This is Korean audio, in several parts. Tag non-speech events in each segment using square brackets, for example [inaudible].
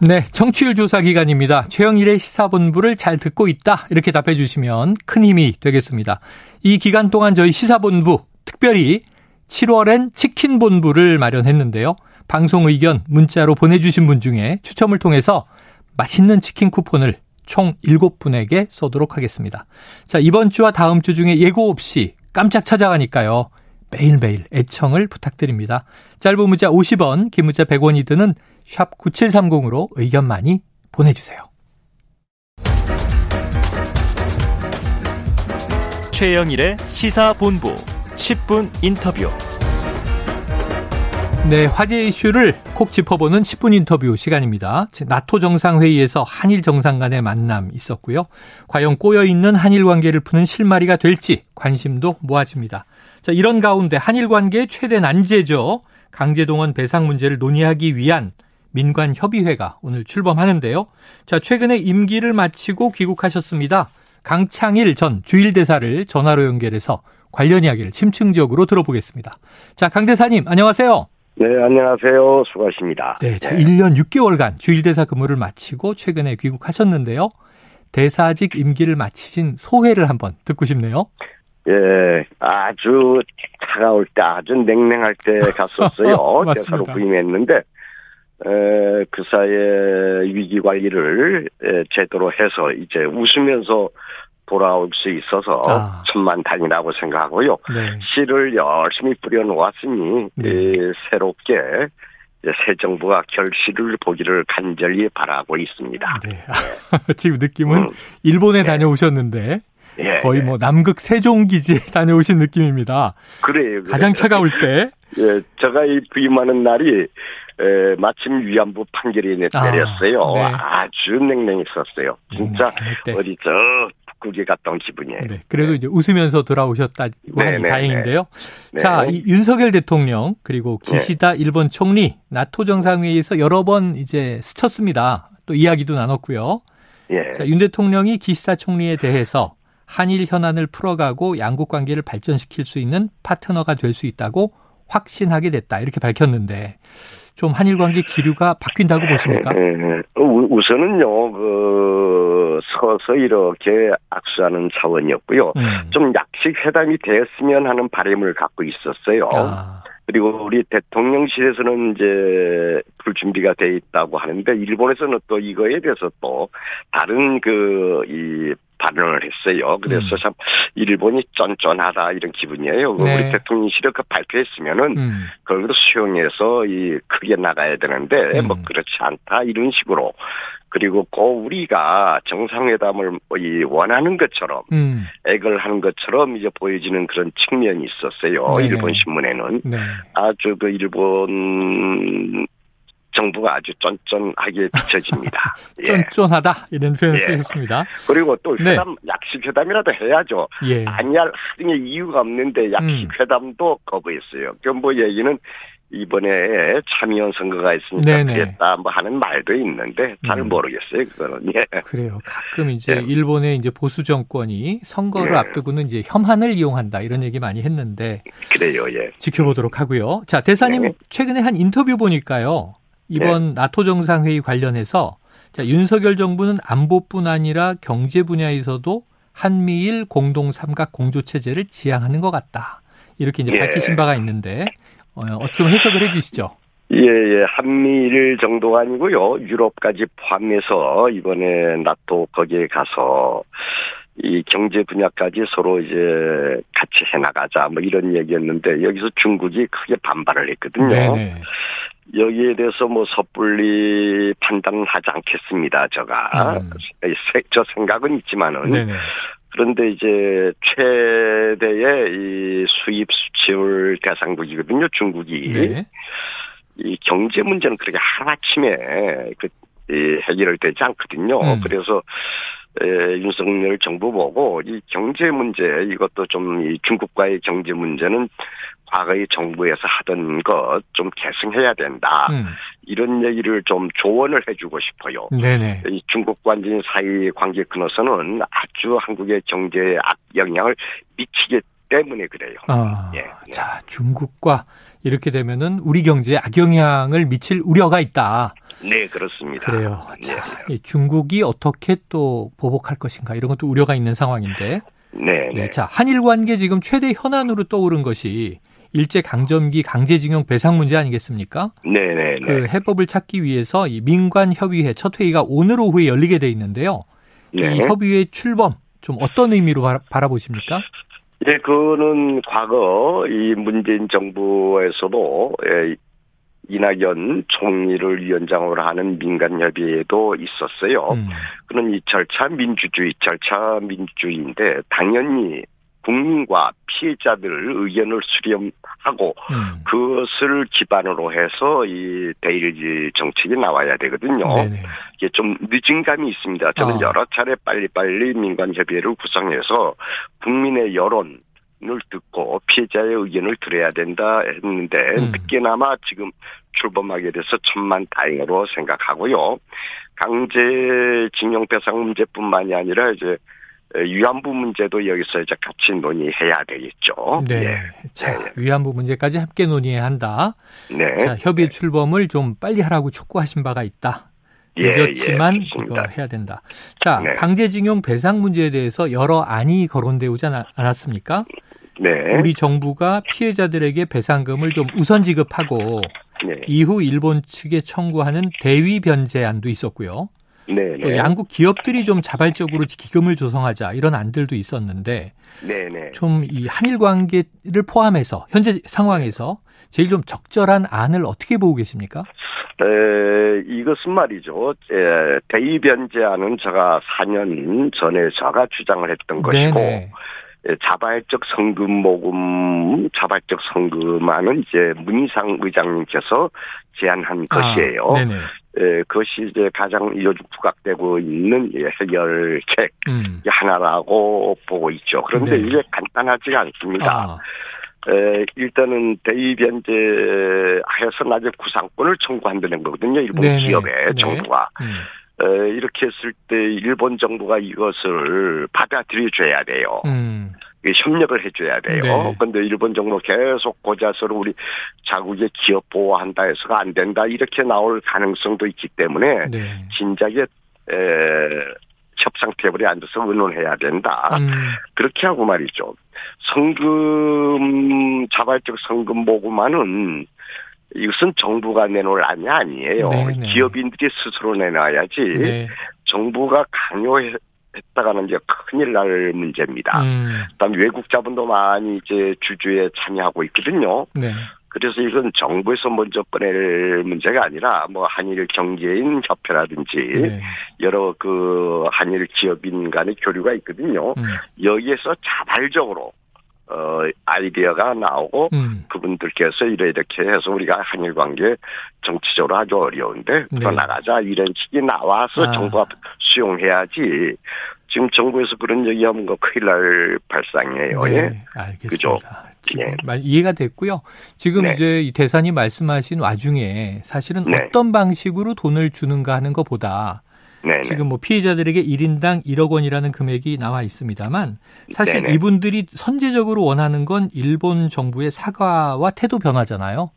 네, 청취율 조사 기간입니다. 최영일의 시사본부를 잘 듣고 있다. 이렇게 답해 주시면 큰 힘이 되겠습니다. 이 기간 동안 저희 시사본부 특별히 7월엔 치킨본부를 마련했는데요. 방송 의견 문자로 보내주신 분 중에 추첨을 통해서 맛있는 치킨 쿠폰을 총 7분에게 쏘도록 하겠습니다. 자, 이번 주와 다음 주 중에 예고 없이 깜짝 찾아가니까요. 매일매일 애청을 부탁드립니다. 짧은 문자 50원, 긴 문자 100원이 드는 샵 9730으로 의견 많이 보내주세요. 최영일의 시사본부 10분 인터뷰. 네, 화제 이슈를 콕 짚어보는 10분 인터뷰 시간입니다. 나토 정상회의에서 한일 정상 간의 만남 있었고요. 과연 꼬여있는 한일 관계를 푸는 실마리가 될지 관심도 모아집니다. 자, 이런 가운데 한일 관계의 최대 난제죠. 강제동원 배상 문제를 논의하기 위한 민관 협의회가 오늘 출범하는데요. 자, 최근에 임기를 마치고 귀국하셨습니다. 강창일 전 주일대사를 전화로 연결해서 관련 이야기를 심층적으로 들어보겠습니다. 자, 강 대사님, 안녕하세요. 네, 안녕하세요. 수고하십니다. 네, 자, 1년 6개월간 주일대사 근무를 마치고 최근에 귀국하셨는데요. 대사직 임기를 마치신 소회를 한번 듣고 싶네요. 예, 아주 차가울 때, 아주 냉랭할 때 갔었어요. [laughs] 대사로 부임했는데, 에, 그 사이에 위기 관리를 에, 제대로 해서 이제 웃으면서 돌아올 수 있어서 아. 천만 다행이라고 생각하고요. 네. 씨를 열심히 뿌려놓았으니 네. 에, 새롭게 새 정부가 결실을 보기를 간절히 바라고 있습니다. 네. [laughs] 지금 느낌은 음. 일본에 네. 다녀오셨는데 예, 거의 뭐 남극 세종기지에 [laughs] 다녀오신 느낌입니다. 그래요. 가장 차가울 때. 예, 제가 이 부임하는 날이 에, 마침 위안부 판결이 내렸어요. 아, 네. 주 냉랭했었어요. 진짜 네, 네. 어디 저 북극에 갔다 온 기분이에요. 네, 그래도 이제 웃으면서 돌아오셨다고 네, 하니 네, 다행인데요. 자, 이 윤석열 대통령 그리고 기시다 일본 총리 나토 정상회의에서 여러 번 이제 스쳤습니다. 또 이야기도 나눴고요. 예. 자, 윤 대통령이 기시다 총리에 대해서 한일 현안을 풀어가고 양국 관계를 발전시킬 수 있는 파트너가 될 수 있다고 확신하게 됐다. 이렇게 밝혔는데 좀 한일 관계 기류가 바뀐다고 보십니까? 네, 네. 우선은요, 그, 서서 이렇게 악수하는 차원이었고요. 음. 좀 약식 회담이 되었으면 하는 바람을 갖고 있었어요. 아. 그리고 우리 대통령실에서는 이제 불 준비가 돼 있다고 하는데 일본에서는 또 이거에 대해서 또 다른 그 이 발언을 했어요. 그래서 음. 참 일본이 쫀쫀하다 이런 기분이에요. 네. 우리 대통령실이 그 발표했으면은 음. 그걸 수용해서 이 크게 나가야 되는데 음. 뭐 그렇지 않다 이런 식으로 그리고 고 우리가 정상회담을 이 원하는 것처럼 음. 액을 하는 것처럼 이제 보여지는 그런 측면이 있었어요. 네 일본 신문에는 네. 아주 그 일본 정부가 아주 쫀쫀하게 비춰집니다. 예. [laughs] 쫀쫀하다 이런 표현을 예. 쓰셨습니다. 그리고 또 네. 회담 네. 약식 회담이라도 해야죠. 예. 아니할 하등의 이유가 없는데 약식 음. 회담도 거부했어요. 그뭐 얘기는 이번에 참의원 선거가 있으니까. 그랬다 뭐 하는 말도 있는데 잘 음. 모르겠어요 그거는 예. 그래요 가끔 이제 예. 일본의 이제 보수 정권이 선거를 예. 앞두고는 이제 혐한을 이용한다 이런 얘기 많이 했는데 그래요 예 지켜보도록 하고요 자 대사님 네. 최근에 한 인터뷰 보니까요 이번 네. 나토 정상회의 관련해서 자, 윤석열 정부는 안보뿐 아니라 경제 분야에서도 한미일 공동 삼각 공조 체제를 지향하는 것 같다. 이렇게 이제 예. 밝히신 바가 있는데 어, 좀 해석을 해주시죠. 예, 예. 한미일 정도가 아니고요. 유럽까지 포함해서 이번에 나토 거기에 가서 이 경제 분야까지 서로 이제 같이 해나가자 뭐 이런 얘기였는데 여기서 중국이 크게 반발을 했거든요. 네네. 여기에 대해서 뭐 섣불리 판단하지 않겠습니다. 제가 음. 저 생각은 있지만은 네네. 그런데 이제 최대의 이 수입 수출 대상국이거든요. 중국이 네. 이 경제 문제는 그렇게 하루아침에 그이 해결되지 않거든요. 음. 그래서 에, 윤석열 정부 보고 이 경제 문제 이것도 좀 이 중국과의 경제 문제는 과거의 정부에서 하던 것좀 개선해야 된다. 음. 이런 얘기를 좀 조언을 해주고 싶어요. 네네. 이 중국과 이제 사이 관계 끊어서는 아주 한국의 경제에 악 영향을 미치기 때문에 그래요. 아, 예. 자, 중국과 이렇게 되면은 우리 경제에 악영향을 미칠 우려가 있다. 네, 그렇습니다. 그래요. 자, 네. 중국이 어떻게 또 보복할 것인가 이런 것도 우려가 있는 상황인데. 네, 네. 네. 자, 한일 관계 지금 최대 현안으로 떠오른 것이 일제 강점기 강제징용 배상 문제 아니겠습니까? 네, 네, 그 해법을 찾기 위해서 이 민관 협의회 첫 회의가 오늘 오후에 열리게 돼 있는데요. 네. 이 협의회 출범 좀 어떤 의미로 바라 보십니까? 네, 그거는 과거 이 문재인 정부에서도 예, 이낙연 총리를 위원장으로 하는 민간협의회도 있었어요. 음. 그는 이 절차 민주주의, 절차 민주주의인데 당연히 국민과 피해자들 의견을 수렴하고 음. 그것을 기반으로 해서 이 대일 정책이 나와야 되거든요. 네네. 이게 좀 늦은 감이 있습니다. 저는 어. 여러 차례 빨리빨리 민간 협의회를 구성해서 국민의 여론 을 듣고 피해자의 의견을 들어야 된다 했는데 음. 늦게나마 지금 출범하게 돼서 천만 다행으로 생각하고요. 강제징용 배상 문제뿐만이 아니라 이제 위안부 문제도 여기서 이제 같이 논의해야 되겠죠. 네. 예. 자, 네. 위안부 문제까지 함께 논의해야 한다. 네. 자, 협의 네. 출범을 좀 빨리 하라고 촉구하신 바가 있다. 예, 늦었지만 예, 이거 해야 된다. 자, 네. 강제징용 배상 문제에 대해서 여러 안이 거론되지 않았습니까? 네. 우리 정부가 피해자들에게 배상금을 좀 우선 지급하고 네. 이후 일본 측에 청구하는 대위 변제안도 있었고요. 네, 또 네. 양국 기업들이 좀 자발적으로 기금을 조성하자 이런 안들도 있었는데 네, 네. 좀 이 한일 관계를 포함해서 현재 상황에서 제일 좀 적절한 안을 어떻게 보고 계십니까? 에, 이것은 말이죠. 에, 대의변제안은 제가 4년 전에 제가 주장을 했던 것이고 네네. 자발적 성금 모금, 자발적 성금안은 이제 문희상 의장님께서 제안한 아, 것이에요. 네네. 에, 그것이 이제 가장 요즘 부각되고 있는 해결책 음. 하나라고 보고 있죠. 그런데 네. 이게 간단하지가 않습니다. 아. 에, 일단은 대의변제해서 나중에 구상권을 청구한다는 거거든요. 일본 네네. 기업에 네. 정부가. 음. 에, 이렇게 했을 때 일본 정부가 이것을 받아들여줘야 돼요. 음. 협력을 해줘야 돼요. 네. 근데 일본 정부 계속 고자서로 우리 자국의 기업 보호한다 해서가 안 된다 이렇게 나올 가능성도 있기 때문에 네. 진작에 에, 협상 테이블에 앉아서 의논해야 된다. 음. 그렇게 하고 말이죠. 성금 자발적 성금 모금하는 이것은 정부가 내놓을 안이 아니에요. 네네. 네. 기업인들이 스스로 내놔야지 네. 정부가 강요했다가는 이제 큰일 날 문제입니다. 음. 그다음 외국 자본도 많이 이제 주주에 참여하고 있거든요. 네. 그래서 이건 정부에서 먼저 꺼낼 문제가 아니라 뭐 한일 경제인 협회라든지 네. 여러 그 한일 기업인 간의 교류가 있거든요. 음. 여기에서 자발적으로 어, 아이디어가 나오고, 음. 그분들께서 이래 이렇게 해서 우리가 한일 관계 정치적으로 아주 어려운데, 네. 풀어나가자. 이런 식이 나와서 아. 정부가 수용해야지. 지금 정부에서 그런 얘기하면 거 큰일 날 발상이에요. 네, 예. 알겠습니다. 그죠? 예. 이해가 됐고요. 지금 네. 이제 이 대사님 말씀하신 와중에 사실은 네. 어떤 방식으로 돈을 주는가 하는 것보다 네네. 지금 뭐 피해자들에게 1인당 1억 원이라는 금액이 나와 있습니다만 사실 네네. 이분들이 선제적으로 원하는 건 일본 정부의 사과와 태도 변화잖아요.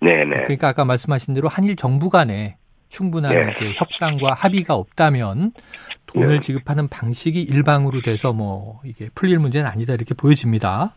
네네. 그러니까 아까 말씀하신 대로 한일 정부 간에 충분한 네. 이제 협상과 합의가 없다면 돈을 네. 지급하는 방식이 일방으로 돼서 뭐 이게 풀릴 문제는 아니다 이렇게 보여집니다.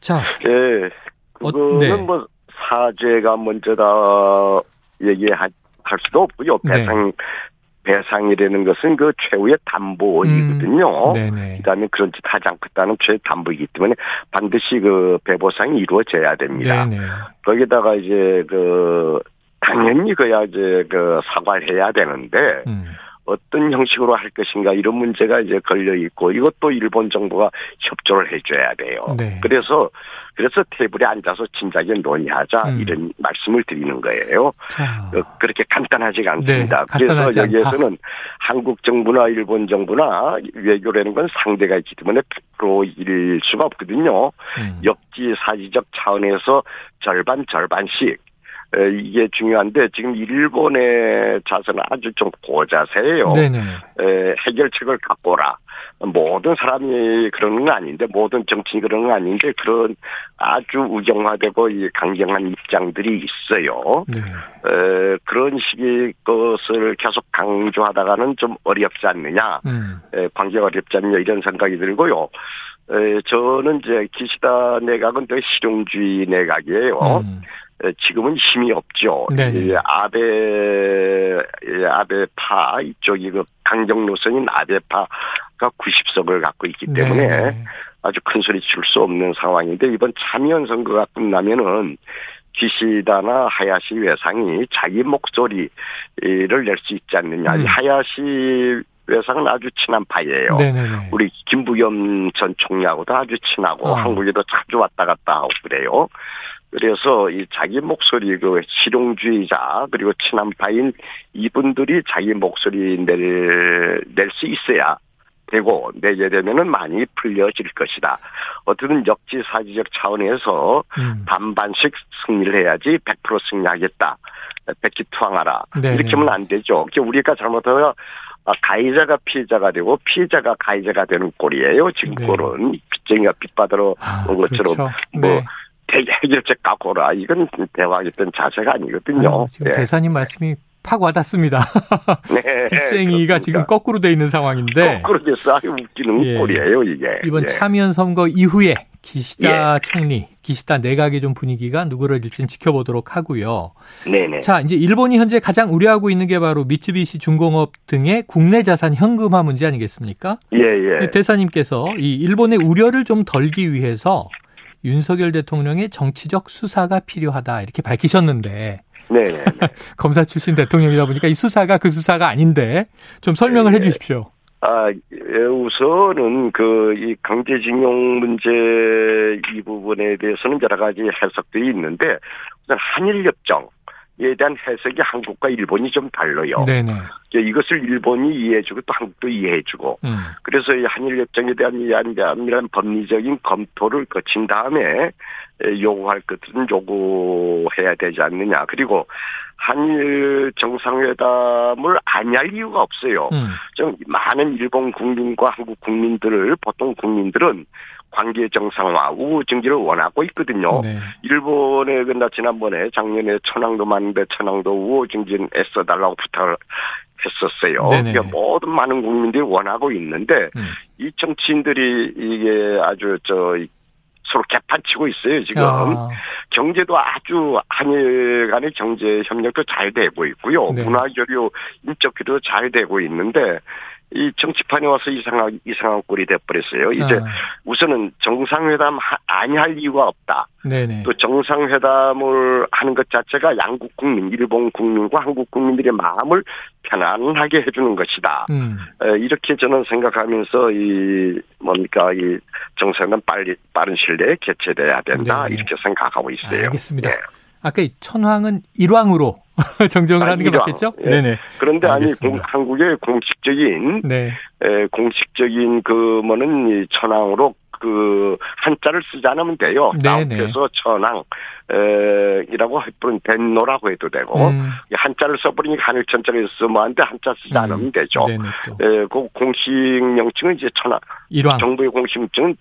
자, 네, 그거는 어, 네. 뭐 사죄가 먼저다 얘기할 수도 없고요. 네. 배상 배상이라는 것은 그 최후의 담보이거든요. 음, 그다음에 그런 짓 하지 않겠다는 최 담보이기 때문에 반드시 그 배보상이 이루어져야 됩니다. 네네. 거기다가 이제 그 당연히 그야 이제 그 사과를 해야 되는데 음. 어떤 형식으로 할 것인가 이런 문제가 이제 걸려 있고 이것도 일본 정부가 협조를 해줘야 돼요. 네. 그래서 그래서 테이블에 앉아서 진작에 논의하자 음. 이런 말씀을 드리는 거예요. 자. 어, 그렇게 간단하지가 않습니다. 네, 그래서 여기에서는 않다. 한국 정부나 일본 정부나 외교라는 건 상대가 있기 때문에 100%일 수가 없거든요. 음. 역지사지적 차원에서 절반 절반씩 에, 이게 중요한데 지금 일본의 자세는 아주 좀 고자세예요. 네네. 에, 해결책을 갖고 오라. 모든 사람이 그러는 건 아닌데 모든 정치인이 그러는 건 아닌데 그런 아주 우경화되고 이 강경한 입장들이 있어요. 네. 에, 그런 식의 것을 계속 강조하다가는 좀 어렵지 않느냐. 음. 에, 관계가 어렵지 않냐 이런 생각이 들고요. 에, 저는 이제 기시다 내각은 더 실용주의 내각이에요. 음. 에, 지금은 힘이 없죠. 이 아베 이 아베파 이쪽이 그 강경 노선인 아베파가 90석을 갖고 있기 때문에 네. 아주 큰 소리 칠 수 없는 상황인데 이번 참여연 선거가 끝나면은 기시다나 하야시 외상이 자기 목소리를 낼 수 있지 않느냐. 음. 이 하야시 외상은 아주 친한 파이예요. 네네네. 우리 김부겸 전 총리하고도 아주 친하고 어. 한국에도 자주 왔다 갔다 하고 그래요. 그래서 이 자기 목소리 그 실용주의자 그리고 친한파인 이분들이 자기 목소리 낼 낼 수 있어야 되고 내게 되면은 많이 풀려질 것이다. 어쨌든 역지사지적 차원에서 음. 반반씩 승리를 해야지 100% 승리하겠다. 백기투항하라. 네네. 이렇게 하면 안 되죠. 우리가 잘못하면 아, 가해자가 피해자가 되고 피해자가 가해자가 되는 꼴이에요. 지금 네. 꼴은 빚쟁이가 빚받으러 아, 온 것처럼 그렇죠. 뭐 네. 대- 해결책 갖고 오라. 이건 대화하겠다는 자세가 아니거든요. 아유, 지금 예. 대사님 말씀이 팍 와닿습니다. [laughs] 네. [laughs] 빚쟁이가 지금 거꾸로 돼 있는 상황인데 거꾸로 돼서 아주 웃기는 예. 꼴이에요, 이게. 이번 예. 참여연 선거 이후에 기시다 총리, 기시다 내각의 좀 분위기가 누그러질지는 지켜보도록 하고요. 네네. 자, 이제 일본이 현재 가장 우려하고 있는 게 바로 미쯔비시 중공업 등의 국내 자산 현금화 문제 아니겠습니까? 예, 예. 대사님께서 이 일본의 우려를 좀 덜기 위해서 윤석열 대통령의 정치적 수사가 필요하다 이렇게 밝히셨는데 네네. [laughs] 검사 출신 대통령이다 보니까 이 수사가 그 수사가 아닌데 좀 설명을 네. 해 주십시오. 아, 예, 우선은 그, 이 강제징용 문제 이 부분에 대해서는 여러 가지 해석들이 있는데, 우선 한일협정 에 대한 해석이 한국과 일본이 좀 달라요. 네네. 이것을 일본이 이해해주고 또 한국도 이해해주고, 음. 그래서 이 한일 협정에 대한 이한 법리적인 검토를 거친 다음에 에, 요구할 것들은 요구해야 되지 않느냐. 그리고 한일 정상회담을 아니할 이유가 없어요. 음. 좀 많은 일본 국민과 한국 국민들을 보통 국민들은 관계 정상화, 우호 증기를 원하고 있거든요. 네. 일본에 근나 지난번에 작년에 천황도 많은데 천황도 우호 증진 애써달라고 부탁을 했었어요. 네네. 그러니까 모든 많은 국민들이 원하고 있는데 음. 이 정치인들이 이게 아주 저 서로 개판치고 있어요 지금 아, 경제도 아주 한일 간의 경제 협력도 잘 되고 있고요 네. 문화 교류 인적 교류도 잘 되고 있는데 이 정치판에 와서 이상한 이상한 꼴이 돼버렸어요 이제 아, 우선은 정상회담 하- 아니할 이유가 없다 네네. 또 정상회담을 하는 것 자체가 양국 국민 일본 국민과 한국 국민들의 마음을 편안하게 해주는 것이다 음. 에, 이렇게 저는 생각하면서 이 뭡니까 이 정상은 빨리 빠른 시일 내에 개최돼야 된다 네. 이렇게 생각하고 있어요. 알겠습니다. 예. 아까 이 천황은 일왕으로 [laughs] 정정을 아, 하는 게 일왕. 맞겠죠? 예. 네네. 그런데 아니 알겠습니다. 공- 한국의 공식적인 네. 에, 공식적인 그 뭐는 이 천황으로 그 한자를 쓰지 않으면 돼요. 그래서 천황 에, 이라고 해버린 벤노라고 해도 되고 음. 한자를 써버리니까 하늘천자를 쓰면 안돼 한자 쓰지 음. 않으면 되죠. 또. 에, 그 공식 명칭은 이제 천황 일왕. 정부의 공식 명칭은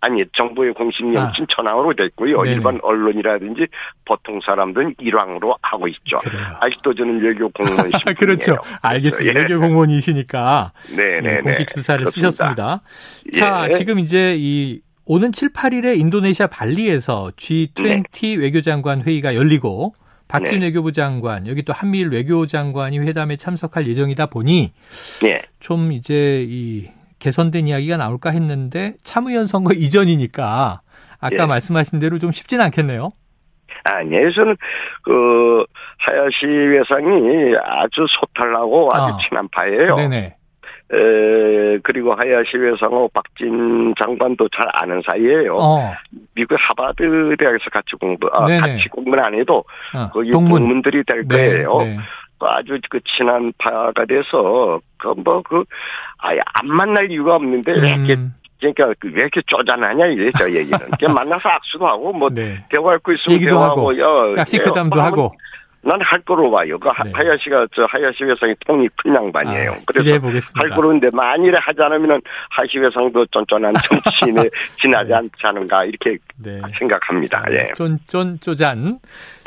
아니 정부의 공식 명칭 천황으로 돼 있고요. 아. 네네. 일반 언론이라든지 보통 사람들은 일왕으로 하고 있죠. 그래요. 아직도 저는 외교 공무원 신 [laughs] 그렇죠. 알겠습니다. 예. 외교 공무원이시니까 네네 예, 공식 수사를 그렇습니다. 쓰셨습니다. 자, 예. 지금 이제 이 오는 7, 8일에 인도네시아 발리에서 G20 외교장관 회의가 열리고 박진 네. 외교부 장관, 여기 또 한미일 외교장관이 회담에 참석할 예정이다 보니 예. 좀 이제 이 개선된 이야기가 나올까 했는데 참의원 선거 이전이니까 아까 예. 말씀하신 대로 좀 쉽지는 않겠네요. 아니에요. 저는 그 하야시 외상이 아주 소탈하고 아주 아. 친한 파예요. 네네. 에, 그리고 하야시 외상하고 박진 장관도 잘 아는 사이예요. 어, 미국 하버드 대학에서 같이 공부, 아. 같이 공부는 안 해도 어, 거기 동문. 동문들이 될 네, 거예요. 네. 그 아주 그 친한 파가 돼서 그 뭐 그 아예 안 만날 이유가 없는데 이렇게 음, 그러니까 그왜 이렇게 쪼잔하냐 이게 저 얘기는. 그냥 [laughs] 만나서 악수도 하고 뭐 네. 대화할 거 있으면 얘기도 대화하고 하고, 어, 약식 예, 회담도 하면 하고. 난 할 거로 봐요. 그 하- 네. 하야시가 저 하야시 회장이 통이 큰 양반이에요. 아, 그래서. 할 거로인데 만일에 하지 않으면은 하야시 회장도 쫀쫀한 [laughs] 정치인에 지나지 않지 않은가 이렇게 네. 생각합니다. 예, 쫀쫀 쪼잔.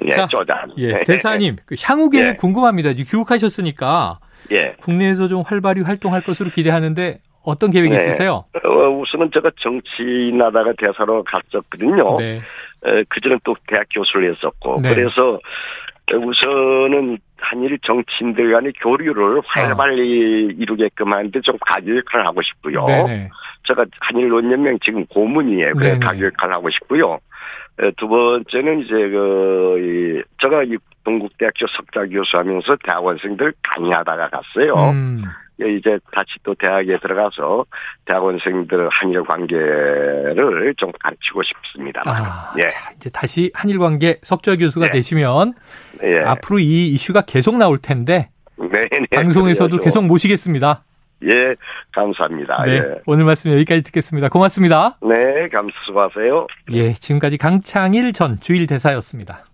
예, 자, 쪼잔. 예, 대사님, 그 향후 계획 예. 궁금합니다. 지금 귀국하셨으니까 예. 국내에서 좀 활발히 활동할 것으로 기대하는데 어떤 계획이 네. 있으세요? 어, 우선은 제가 정치인하다가 대사로 갔었거든요. 네. 에, 그전엔 또 대학 교수를 했었고 네. 그래서 우선은 한일 정치인들 간의 교류를 활발히 이루게끔 하는데 좀 가교 역할을 하고 싶고요. 아. 네네. 제가 한일 논연맹 지금 고문이에요. 그래. 가교 역할을 하고 싶고요. 에, 두 번째는 이제 그 이, 제가 이 동국대학교 석좌 교수하면서 대학원생들 강의하다가 갔어요. 음, 예, 이제 다시 또 대학에 들어가서 대학원생들 한일 관계를 좀 가르치고 싶습니다. 아, 예, 자, 이제 다시 한일 관계 석좌 교수가 네. 되시면 예. 앞으로 이 이슈가 계속 나올 텐데 네, 네, 방송에서도 그래야죠. 계속 모시겠습니다. 예, 감사합니다. 네. 예. 오늘 말씀 여기까지 듣겠습니다. 고맙습니다. 네, 감사 수고하세요. 예, 지금까지 강창일 전 주일 대사였습니다.